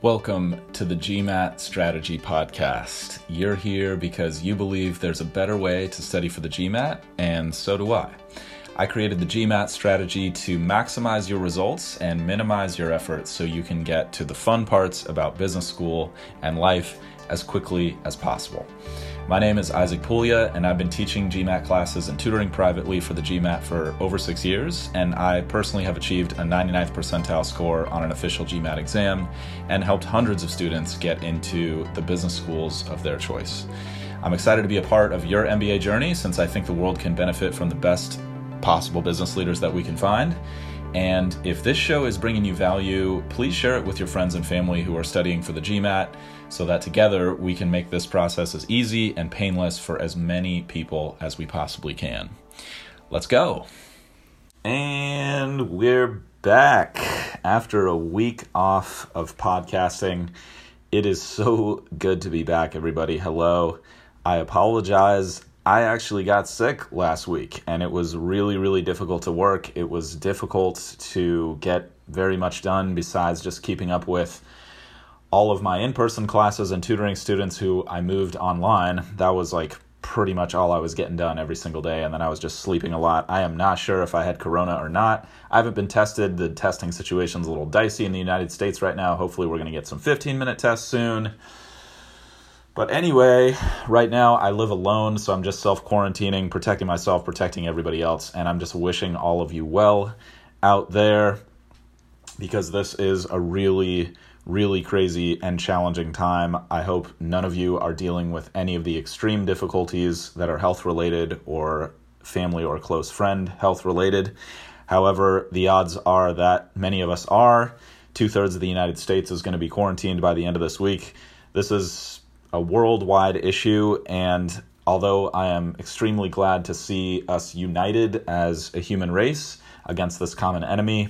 Welcome to the GMAT Strategy Podcast. You're here because you believe there's a better way to study for the GMAT, and so do I. I created the GMAT strategy to maximize your results and minimize your efforts so you can get to the fun parts about business school and life as quickly as possible. My name is Isaac Puglia, and I've been teaching GMAT classes and tutoring privately for the GMAT for over six years. And I personally have achieved a 99th percentile score on an official GMAT exam and helped hundreds of students get into the business schools of their choice. I'm excited to be a part of your MBA journey since I think the world can benefit from the best possible business leaders that we can find. And if this show is bringing you value, please share it with your friends and family who are studying for the GMAT so that together we can make this process as easy and painless for as many people as we possibly can. Let's go. And we're back after a week off of podcasting. It is so good to be back, everybody. Hello. I apologize. I actually got sick last week and it was really, really difficult to work. It was difficult to get very much done besides just keeping up with all of my in person classes and tutoring students who I moved online. That was like pretty much all I was getting done every single day, and then I was just sleeping a lot. I am not sure if I had corona or not. I haven't been tested. The testing situation's a little dicey in the United States right now. Hopefully, we're going to get some 15 minute tests soon. But anyway, right now I live alone, so I'm just self quarantining, protecting myself, protecting everybody else, and I'm just wishing all of you well out there because this is a really really crazy and challenging time. I hope none of you are dealing with any of the extreme difficulties that are health related or family or close friend health related. However, the odds are that many of us are. Two thirds of the United States is going to be quarantined by the end of this week. This is a worldwide issue, and although I am extremely glad to see us united as a human race against this common enemy,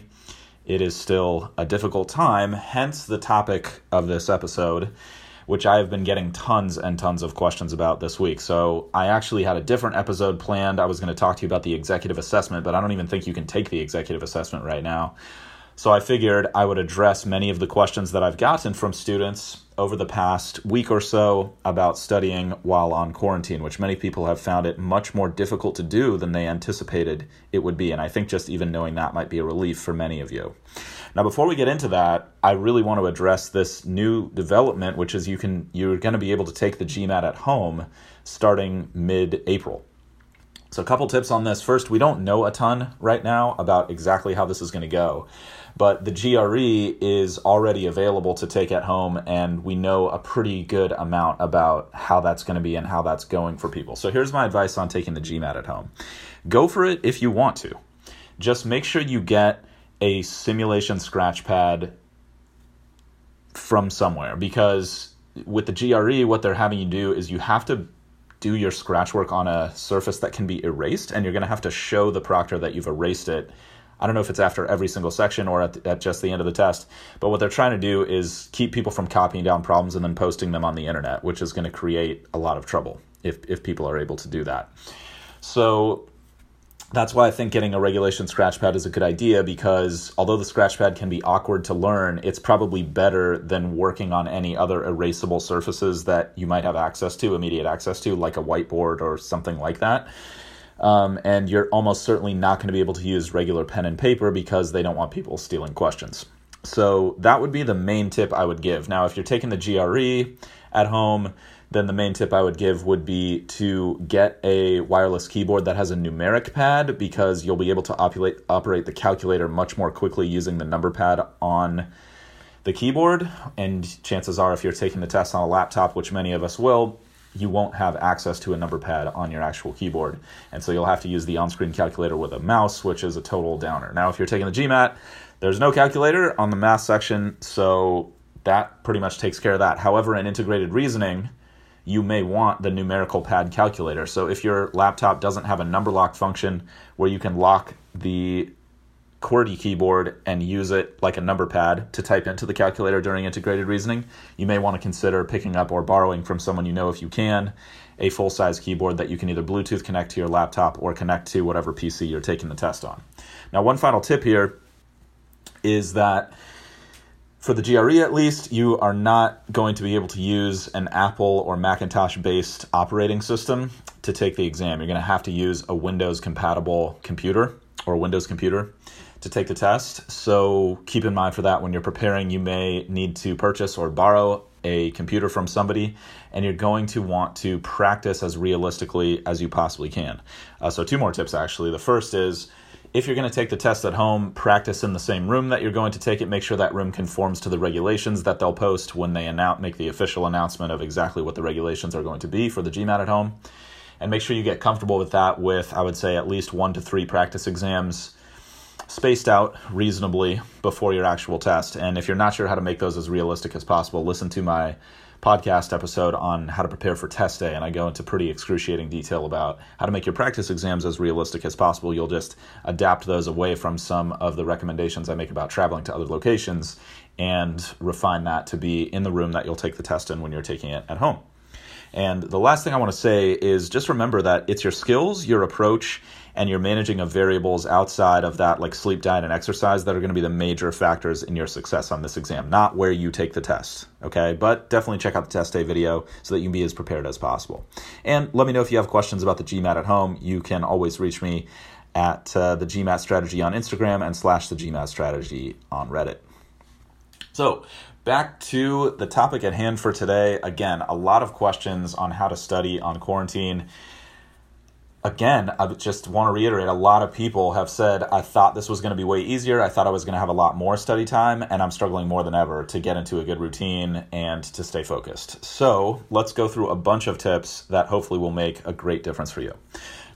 it is still a difficult time, hence the topic of this episode, which I have been getting tons and tons of questions about this week. So I actually had a different episode planned. I was going to talk to you about the executive assessment, but I don't even think you can take the executive assessment right now. So I figured I would address many of the questions that I've gotten from students over the past week or so about studying while on quarantine, which many people have found it much more difficult to do than they anticipated it would be. And I think just even knowing that might be a relief for many of you. Now, before we get into that, I really want to address this new development, which is you can you're going to be able to take the GMAT at home starting mid-April. So, a couple tips on this. First, we don't know a ton right now about exactly how this is going to go, but the GRE is already available to take at home, and we know a pretty good amount about how that's going to be and how that's going for people. So, here's my advice on taking the GMAT at home go for it if you want to. Just make sure you get a simulation scratch pad from somewhere because with the GRE, what they're having you do is you have to do your scratch work on a surface that can be erased, and you're going to have to show the proctor that you've erased it. I don't know if it's after every single section or at, the, at just the end of the test, but what they're trying to do is keep people from copying down problems and then posting them on the internet, which is going to create a lot of trouble if, if people are able to do that. So that's why I think getting a regulation scratchpad is a good idea because although the scratchpad can be awkward to learn, it's probably better than working on any other erasable surfaces that you might have access to, immediate access to, like a whiteboard or something like that. Um, and you're almost certainly not going to be able to use regular pen and paper because they don't want people stealing questions. So that would be the main tip I would give. Now, if you're taking the GRE at home, then the main tip I would give would be to get a wireless keyboard that has a numeric pad because you'll be able to operate, operate the calculator much more quickly using the number pad on the keyboard. And chances are, if you're taking the test on a laptop, which many of us will, you won't have access to a number pad on your actual keyboard. And so you'll have to use the on screen calculator with a mouse, which is a total downer. Now, if you're taking the GMAT, there's no calculator on the math section, so that pretty much takes care of that. However, in integrated reasoning, you may want the numerical pad calculator. So if your laptop doesn't have a number lock function where you can lock the QWERTY keyboard and use it like a number pad to type into the calculator during integrated reasoning, you may want to consider picking up or borrowing from someone you know if you can a full size keyboard that you can either Bluetooth connect to your laptop or connect to whatever PC you're taking the test on. Now, one final tip here is that for the GRE at least, you are not going to be able to use an Apple or Macintosh based operating system to take the exam. You're going to have to use a Windows compatible computer or Windows computer to take the test. So keep in mind for that when you're preparing, you may need to purchase or borrow a computer from somebody, and you're going to want to practice as realistically as you possibly can. Uh, so, two more tips actually. The first is if you're going to take the test at home, practice in the same room that you're going to take it. Make sure that room conforms to the regulations that they'll post when they announce, make the official announcement of exactly what the regulations are going to be for the GMAT at home. And make sure you get comfortable with that with, I would say, at least one to three practice exams spaced out reasonably before your actual test. And if you're not sure how to make those as realistic as possible, listen to my podcast episode on how to prepare for test day, and I go into pretty excruciating detail about how to make your practice exams as realistic as possible. You'll just adapt those away from some of the recommendations I make about traveling to other locations and refine that to be in the room that you'll take the test in when you're taking it at home. And the last thing I want to say is just remember that it's your skills, your approach, and you're managing of variables outside of that, like sleep, diet, and exercise, that are going to be the major factors in your success on this exam, not where you take the test. Okay, but definitely check out the test day video so that you can be as prepared as possible. And let me know if you have questions about the GMAT at home. You can always reach me at uh, the GMAT strategy on Instagram and slash the GMAT strategy on Reddit. So, back to the topic at hand for today. Again, a lot of questions on how to study on quarantine again, I just want to reiterate a lot of people have said, I thought this was going to be way easier. I thought I was going to have a lot more study time, and I'm struggling more than ever to get into a good routine and to stay focused. So let's go through a bunch of tips that hopefully will make a great difference for you.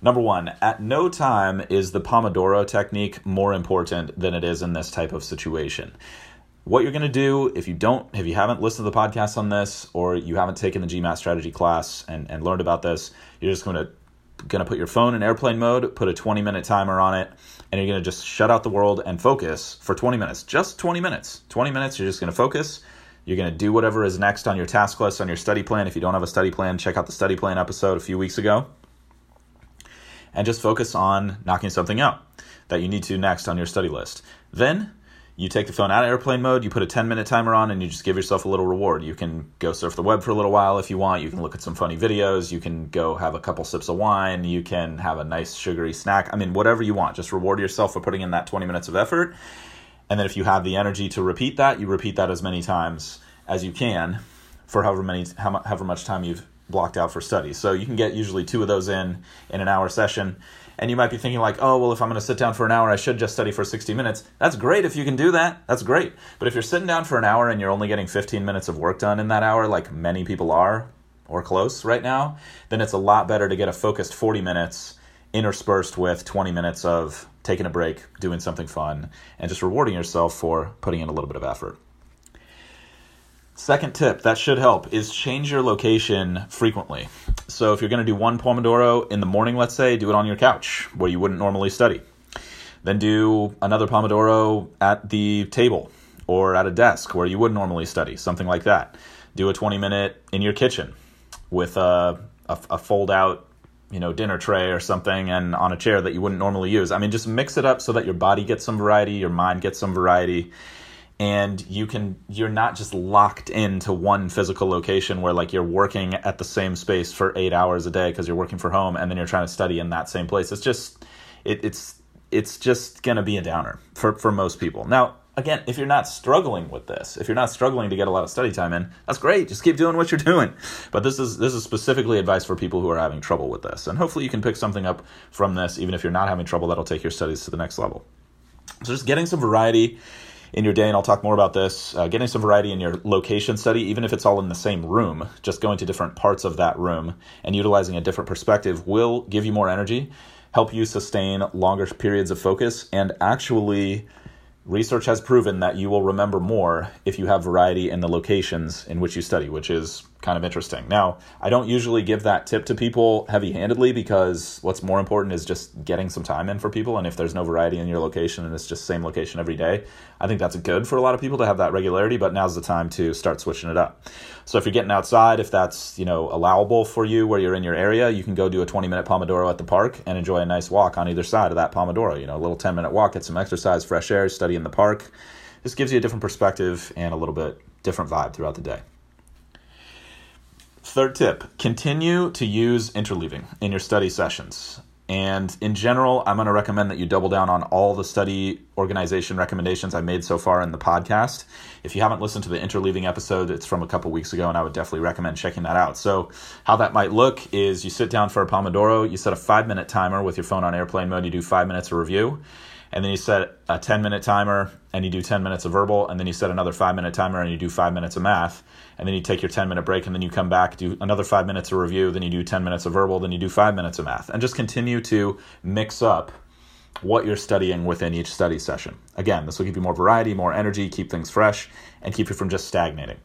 Number one, at no time is the Pomodoro technique more important than it is in this type of situation what you're going to do if you don't if you haven't listened to the podcast on this or you haven't taken the gmat strategy class and, and learned about this you're just going to going to put your phone in airplane mode, put a 20 minute timer on it, and you're going to just shut out the world and focus for 20 minutes. Just 20 minutes. 20 minutes, you're just going to focus. You're going to do whatever is next on your task list, on your study plan. If you don't have a study plan, check out the study plan episode a few weeks ago. And just focus on knocking something out that you need to next on your study list. Then you take the phone out of airplane mode, you put a 10 minute timer on, and you just give yourself a little reward. You can go surf the web for a little while if you want. You can look at some funny videos. You can go have a couple sips of wine. You can have a nice sugary snack. I mean, whatever you want. Just reward yourself for putting in that 20 minutes of effort. And then if you have the energy to repeat that, you repeat that as many times as you can for however many however much time you've blocked out for study. So you can get usually two of those in in an hour session and you might be thinking like oh well if i'm going to sit down for an hour i should just study for 60 minutes. That's great if you can do that. That's great. But if you're sitting down for an hour and you're only getting 15 minutes of work done in that hour like many people are or close right now then it's a lot better to get a focused 40 minutes interspersed with 20 minutes of taking a break doing something fun and just rewarding yourself for putting in a little bit of effort Second tip that should help is change your location frequently. So if you're going to do one Pomodoro in the morning, let's say, do it on your couch where you wouldn't normally study. Then do another Pomodoro at the table or at a desk where you would normally study, something like that. Do a 20 minute in your kitchen with a, a, a fold out you know dinner tray or something and on a chair that you wouldn't normally use i mean just mix it up so that your body gets some variety your mind gets some variety and you can you're not just locked into one physical location where like you're working at the same space for eight hours a day because you're working for home and then you're trying to study in that same place. It's just it, it's it's just gonna be a downer for for most people. Now again if you're not struggling with this if you're not struggling to get a lot of study time in that's great. Just keep doing what you're doing. But this is this is specifically advice for people who are having trouble with this. And hopefully you can pick something up from this even if you're not having trouble that'll take your studies to the next level. So just getting some variety in your day, and I'll talk more about this. Uh, getting some variety in your location study, even if it's all in the same room, just going to different parts of that room and utilizing a different perspective will give you more energy, help you sustain longer periods of focus, and actually, research has proven that you will remember more if you have variety in the locations in which you study, which is kind of interesting. Now, I don't usually give that tip to people heavy handedly because what's more important is just getting some time in for people. And if there's no variety in your location and it's just same location every day, I think that's good for a lot of people to have that regularity, but now's the time to start switching it up. So if you're getting outside, if that's, you know, allowable for you where you're in your area, you can go do a 20 minute Pomodoro at the park and enjoy a nice walk on either side of that Pomodoro. You know, a little 10 minute walk, get some exercise, fresh air, study in the park. This gives you a different perspective and a little bit different vibe throughout the day. Third tip continue to use interleaving in your study sessions. And in general, I'm going to recommend that you double down on all the study organization recommendations I made so far in the podcast. If you haven't listened to the interleaving episode, it's from a couple weeks ago, and I would definitely recommend checking that out. So, how that might look is you sit down for a Pomodoro, you set a five minute timer with your phone on airplane mode, you do five minutes of review and then you set a 10 minute timer and you do 10 minutes of verbal and then you set another 5 minute timer and you do 5 minutes of math and then you take your 10 minute break and then you come back do another 5 minutes of review then you do 10 minutes of verbal then you do 5 minutes of math. And just continue to mix up what you're studying within each study session. Again this will give you more variety more energy keep things fresh and keep you from just stagnating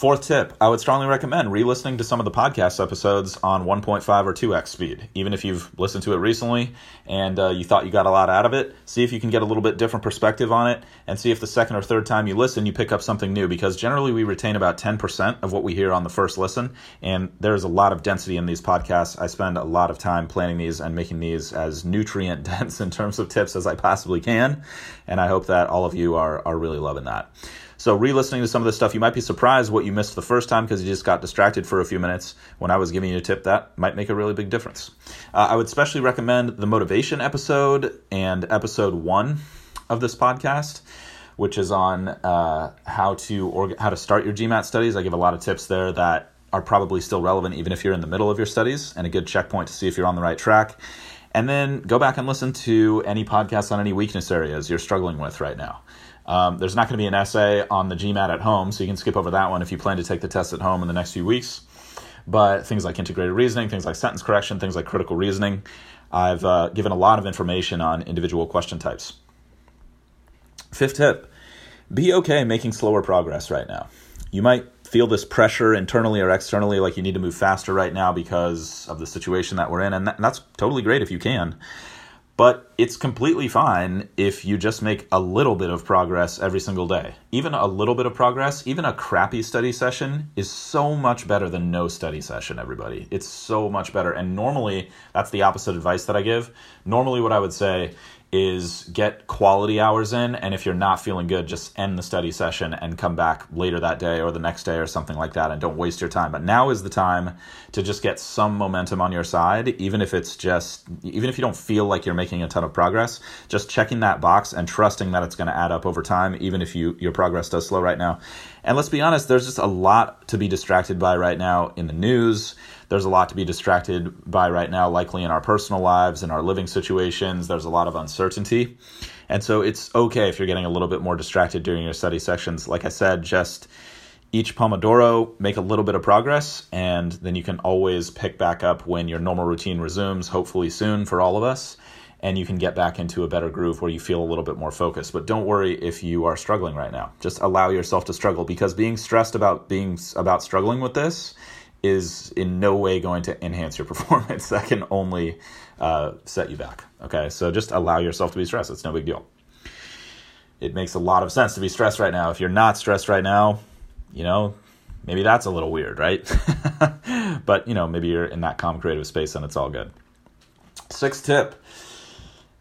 Fourth tip, I would strongly recommend re listening to some of the podcast episodes on 1.5 or 2x speed. Even if you've listened to it recently and uh, you thought you got a lot out of it, see if you can get a little bit different perspective on it and see if the second or third time you listen, you pick up something new because generally we retain about 10% of what we hear on the first listen. And there's a lot of density in these podcasts. I spend a lot of time planning these and making these as nutrient dense in terms of tips as I possibly can. And I hope that all of you are, are really loving that. So, re listening to some of this stuff, you might be surprised what you missed the first time because you just got distracted for a few minutes when I was giving you a tip. That might make a really big difference. Uh, I would especially recommend the motivation episode and episode one of this podcast which is on uh, how to org- how to start your GMAT studies. I give a lot of tips there that are probably still relevant even if you're in the middle of your studies and a good checkpoint to see if you're on the right track. And then go back and listen to any podcasts on any weakness areas you're struggling with right now. Um, there's not going to be an essay on the GMAT at home, so you can skip over that one if you plan to take the test at home in the next few weeks. But things like integrated reasoning, things like sentence correction, things like critical reasoning, I've uh, given a lot of information on individual question types. Fifth tip be okay making slower progress right now. You might feel this pressure internally or externally, like you need to move faster right now because of the situation that we're in, and, and that's totally great if you can. But it's completely fine if you just make a little bit of progress every single day. Even a little bit of progress, even a crappy study session is so much better than no study session, everybody. It's so much better. And normally, that's the opposite advice that I give. Normally, what I would say is get quality hours in and if you're not feeling good just end the study session and come back later that day or the next day or something like that and don't waste your time. But now is the time to just get some momentum on your side even if it's just even if you don't feel like you're making a ton of progress just checking that box and trusting that it's going to add up over time even if you your progress does slow right now. And let's be honest there's just a lot to be distracted by right now in the news there's a lot to be distracted by right now, likely in our personal lives, in our living situations. There's a lot of uncertainty. And so it's okay if you're getting a little bit more distracted during your study sections. Like I said, just each Pomodoro, make a little bit of progress, and then you can always pick back up when your normal routine resumes, hopefully soon for all of us. And you can get back into a better groove where you feel a little bit more focused. But don't worry if you are struggling right now. Just allow yourself to struggle because being stressed about being about struggling with this is in no way going to enhance your performance. That can only uh, set you back. Okay, so just allow yourself to be stressed. It's no big deal. It makes a lot of sense to be stressed right now. If you're not stressed right now, you know, maybe that's a little weird, right? but, you know, maybe you're in that calm creative space and it's all good. Sixth tip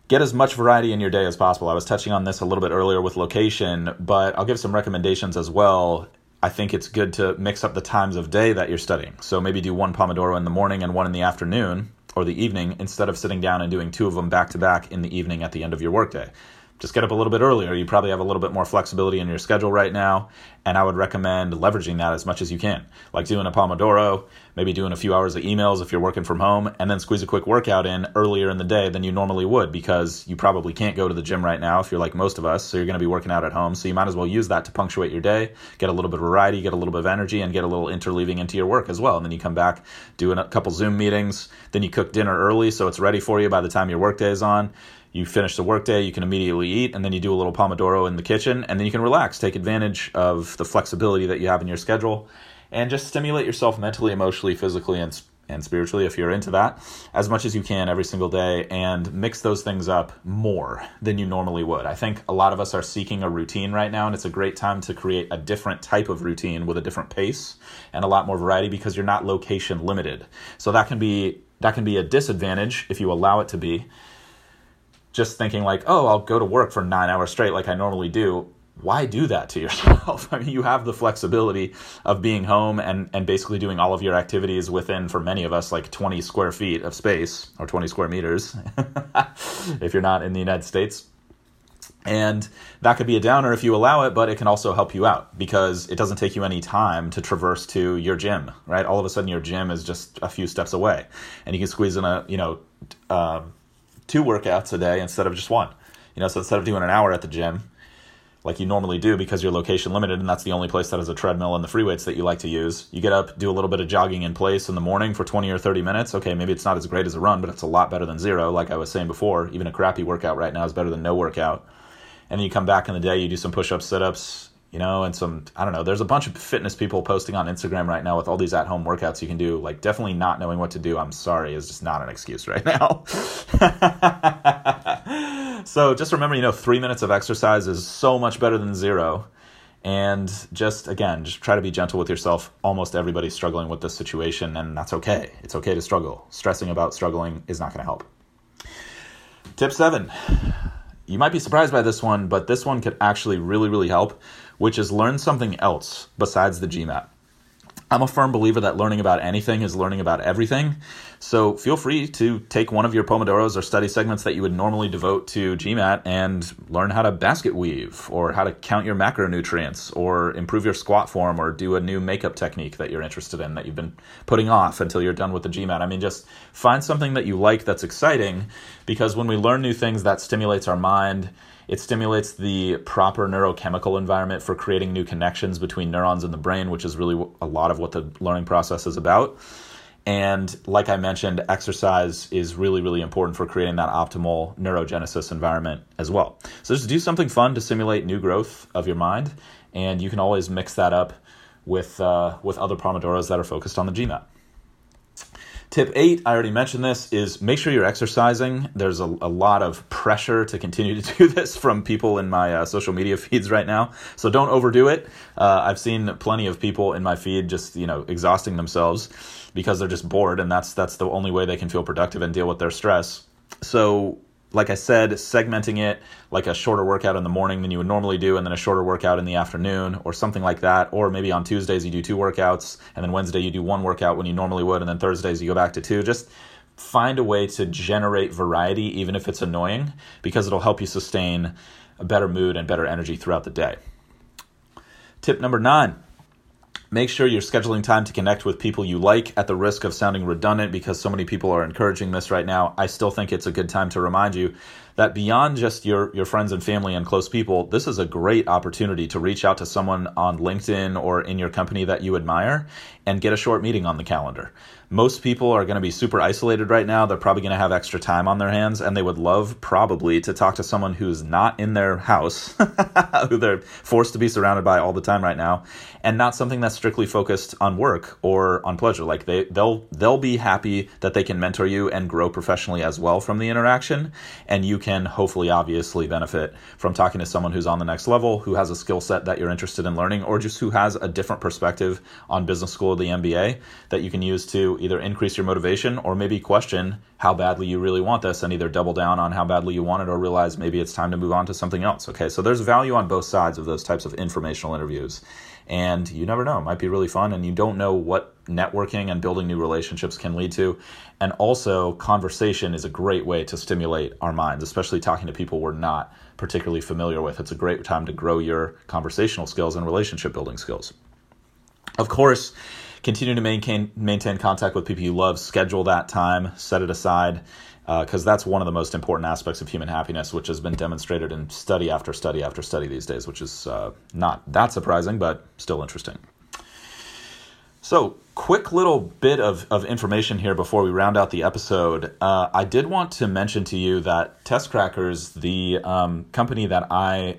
get as much variety in your day as possible. I was touching on this a little bit earlier with location, but I'll give some recommendations as well I think it's good to mix up the times of day that you're studying. So maybe do one Pomodoro in the morning and one in the afternoon or the evening instead of sitting down and doing two of them back to back in the evening at the end of your workday just get up a little bit earlier. You probably have a little bit more flexibility in your schedule right now, and I would recommend leveraging that as much as you can. Like doing a Pomodoro, maybe doing a few hours of emails if you're working from home, and then squeeze a quick workout in earlier in the day than you normally would because you probably can't go to the gym right now if you're like most of us, so you're going to be working out at home. So you might as well use that to punctuate your day, get a little bit of variety, get a little bit of energy, and get a little interleaving into your work as well. And then you come back, do a couple Zoom meetings, then you cook dinner early so it's ready for you by the time your workday is on you finish the workday, you can immediately eat, and then you do a little Pomodoro in the kitchen, and then you can relax, take advantage of the flexibility that you have in your schedule, and just stimulate yourself mentally, emotionally, physically, and and spiritually if you're into that as much as you can every single day and mix those things up more than you normally would. I think a lot of us are seeking a routine right now and it's a great time to create a different type of routine with a different pace and a lot more variety because you're not location limited. So that can be that can be a disadvantage if you allow it to be. Just thinking like, "Oh, I'll go to work for 9 hours straight like I normally do." why do that to yourself? I mean, you have the flexibility of being home and, and basically doing all of your activities within, for many of us, like 20 square feet of space or 20 square meters if you're not in the United States. And that could be a downer if you allow it, but it can also help you out because it doesn't take you any time to traverse to your gym, right? All of a sudden, your gym is just a few steps away, and you can squeeze in a, you know, uh, two workouts a day instead of just one. You know, so instead of doing an hour at the gym, like you normally do because you're location limited and that's the only place that has a treadmill and the free weights that you like to use. You get up, do a little bit of jogging in place in the morning for 20 or 30 minutes. Okay, maybe it's not as great as a run, but it's a lot better than zero. Like I was saying before, even a crappy workout right now is better than no workout. And then you come back in the day, you do some push ups, sit ups, you know, and some, I don't know, there's a bunch of fitness people posting on Instagram right now with all these at home workouts you can do. Like, definitely not knowing what to do, I'm sorry, is just not an excuse right now. so just remember, you know, three minutes of exercise is so much better than zero. And just again, just try to be gentle with yourself. Almost everybody's struggling with this situation, and that's okay. It's okay to struggle. Stressing about struggling is not going to help. Tip seven. You might be surprised by this one, but this one could actually really, really help, which is learn something else besides the GMAT. I'm a firm believer that learning about anything is learning about everything. So feel free to take one of your Pomodoros or study segments that you would normally devote to GMAT and learn how to basket weave or how to count your macronutrients or improve your squat form or do a new makeup technique that you're interested in that you've been putting off until you're done with the GMAT. I mean, just find something that you like that's exciting because when we learn new things, that stimulates our mind it stimulates the proper neurochemical environment for creating new connections between neurons in the brain, which is really a lot of what the learning process is about. And like I mentioned, exercise is really, really important for creating that optimal neurogenesis environment as well. So just do something fun to simulate new growth of your mind, and you can always mix that up with uh, with other pomodoros that are focused on the GMAT. Tip eight, I already mentioned this, is make sure you're exercising. There's a, a lot of pressure to continue to do this from people in my uh, social media feeds right now. So don't overdo it. Uh, I've seen plenty of people in my feed just, you know, exhausting themselves because they're just bored and that's that's the only way they can feel productive and deal with their stress. So like I said, segmenting it like a shorter workout in the morning than you would normally do, and then a shorter workout in the afternoon, or something like that. Or maybe on Tuesdays you do two workouts, and then Wednesday you do one workout when you normally would, and then Thursdays you go back to two. Just find a way to generate variety, even if it's annoying, because it'll help you sustain a better mood and better energy throughout the day. Tip number nine Make sure you're scheduling time to connect with people you like at the risk of sounding redundant because so many people are encouraging this right now. I still think it's a good time to remind you that beyond just your, your friends and family and close people, this is a great opportunity to reach out to someone on LinkedIn or in your company that you admire and get a short meeting on the calendar most people are going to be super isolated right now. They're probably going to have extra time on their hands, and they would love probably to talk to someone who's not in their house, who they're forced to be surrounded by all the time right now, and not something that's strictly focused on work or on pleasure. Like they they'll they'll be happy that they can mentor you and grow professionally as well from the interaction, and you can hopefully obviously benefit from talking to someone who's on the next level, who has a skill set that you're interested in learning, or just who has a different perspective on business school or the MBA that you can use to either increase your motivation or maybe question how badly you really want this and either double down on how badly you want it or realize maybe it's time to move on to something else. Okay, so there's value on both sides of those types of informational interviews. And you never know, it might be really fun, and you don't know what networking and building new relationships can lead to. And also, conversation is a great way to stimulate our minds, especially talking to people we're not particularly familiar with. It's a great time to grow your conversational skills and relationship building skills. Of course, continue to maintain maintain contact with people you love. Schedule that time, set it aside, because uh, that's one of the most important aspects of human happiness, which has been demonstrated in study after study after study these days, which is uh, not that surprising, but still interesting. So, quick little bit of, of information here before we round out the episode. Uh, I did want to mention to you that Testcrackers, the um, company that I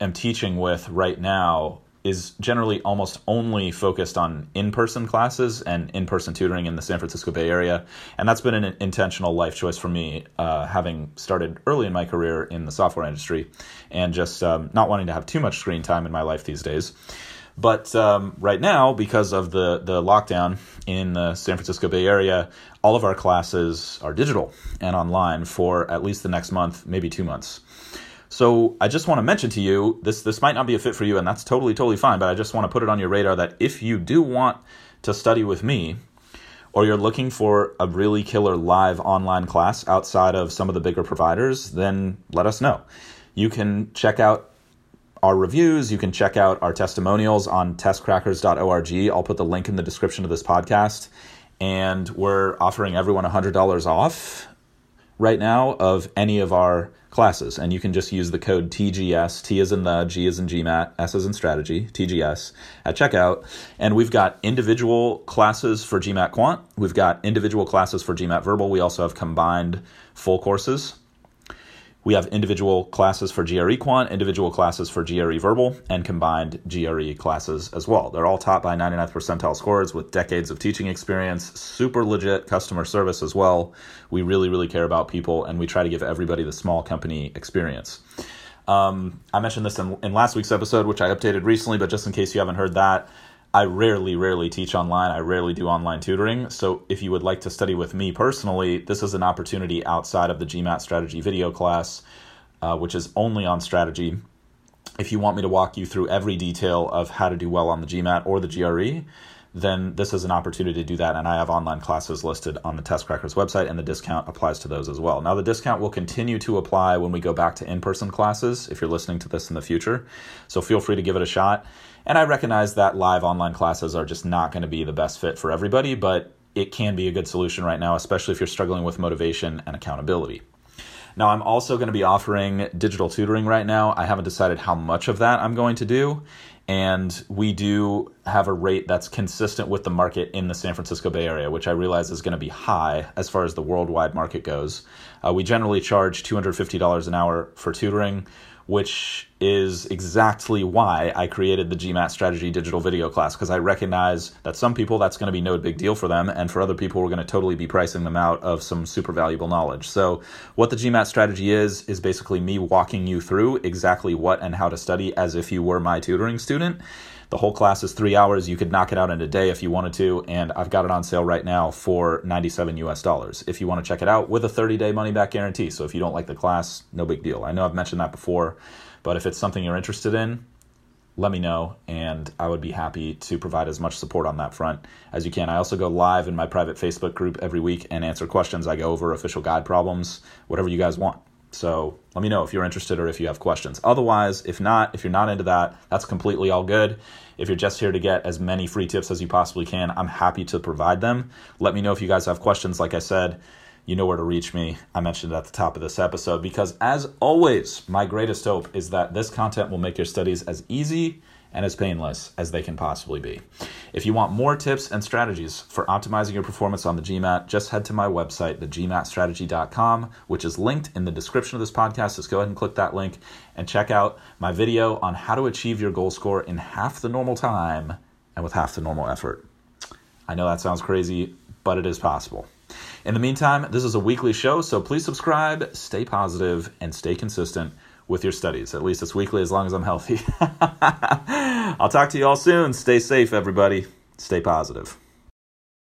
am teaching with right now, is generally almost only focused on in person classes and in person tutoring in the San Francisco Bay Area. And that's been an intentional life choice for me, uh, having started early in my career in the software industry and just um, not wanting to have too much screen time in my life these days. But um, right now, because of the, the lockdown in the San Francisco Bay Area, all of our classes are digital and online for at least the next month, maybe two months. So I just want to mention to you this this might not be a fit for you, and that's totally totally fine. But I just want to put it on your radar that if you do want to study with me, or you're looking for a really killer live online class outside of some of the bigger providers, then let us know. You can check out our reviews. You can check out our testimonials on testcrackers.org. I'll put the link in the description of this podcast. And we're offering everyone $100 off right now of any of our classes. And you can just use the code TGS, T is in the, G is in GMAT, S is in strategy, TGS at checkout. And we've got individual classes for GMAT Quant. We've got individual classes for GMAT Verbal. We also have combined full courses. We have individual classes for GRE Quant, individual classes for GRE Verbal, and combined GRE classes as well. They're all taught by 99th percentile scores with decades of teaching experience, super legit customer service as well. We really, really care about people, and we try to give everybody the small company experience. Um, I mentioned this in, in last week's episode, which I updated recently, but just in case you haven't heard that, I rarely, rarely teach online. I rarely do online tutoring. So if you would like to study with me personally, this is an opportunity outside of the GMAT strategy video class, uh, which is only on strategy. If you want me to walk you through every detail of how to do well on the GMAT or the GRE, then this is an opportunity to do that. And I have online classes listed on the Testcrackers website, and the discount applies to those as well. Now, the discount will continue to apply when we go back to in person classes if you're listening to this in the future. So feel free to give it a shot. And I recognize that live online classes are just not going to be the best fit for everybody, but it can be a good solution right now, especially if you're struggling with motivation and accountability. Now, I'm also going to be offering digital tutoring right now. I haven't decided how much of that I'm going to do. And we do have a rate that's consistent with the market in the San Francisco Bay Area, which I realize is going to be high as far as the worldwide market goes. Uh, we generally charge $250 an hour for tutoring which is exactly why I created the GMAT strategy digital video class because I recognize that some people that's going to be no big deal for them, and for other people, we're going to totally be pricing them out of some super valuable knowledge. So, what the GMAT strategy is, is basically me walking you through exactly what and how to study as if you were my tutoring student. The whole class is three hours. You could knock it out in a day if you wanted to, and I've got it on sale right now for 97 US dollars. If you want to check it out with a 30 day money back guarantee. So if you don't like the class, no big deal. I know I've mentioned that before, but if it's something you're interested in, let me know, and I would be happy to provide as much support on that front as you can. I also go live in my private Facebook group every week and answer questions. I go over official guide problems, whatever you guys want. So let me know if you're interested or if you have questions. Otherwise, if not, if you're not into that, that's completely all good. If you're just here to get as many free tips as you possibly can, I'm happy to provide them. Let me know if you guys have questions. Like I said, you know where to reach me. I mentioned at the top of this episode because, as always, my greatest hope is that this content will make your studies as easy and as painless as they can possibly be. If you want more tips and strategies for optimizing your performance on the GMAT, just head to my website, thegmatstrategy.com, which is linked in the description of this podcast. Just go ahead and click that link and check out my video on how to achieve your goal score in half the normal time and with half the normal effort. I know that sounds crazy, but it is possible. In the meantime, this is a weekly show, so please subscribe, stay positive, and stay consistent with your studies. At least it's weekly as long as I'm healthy. I'll talk to you all soon. Stay safe, everybody. Stay positive.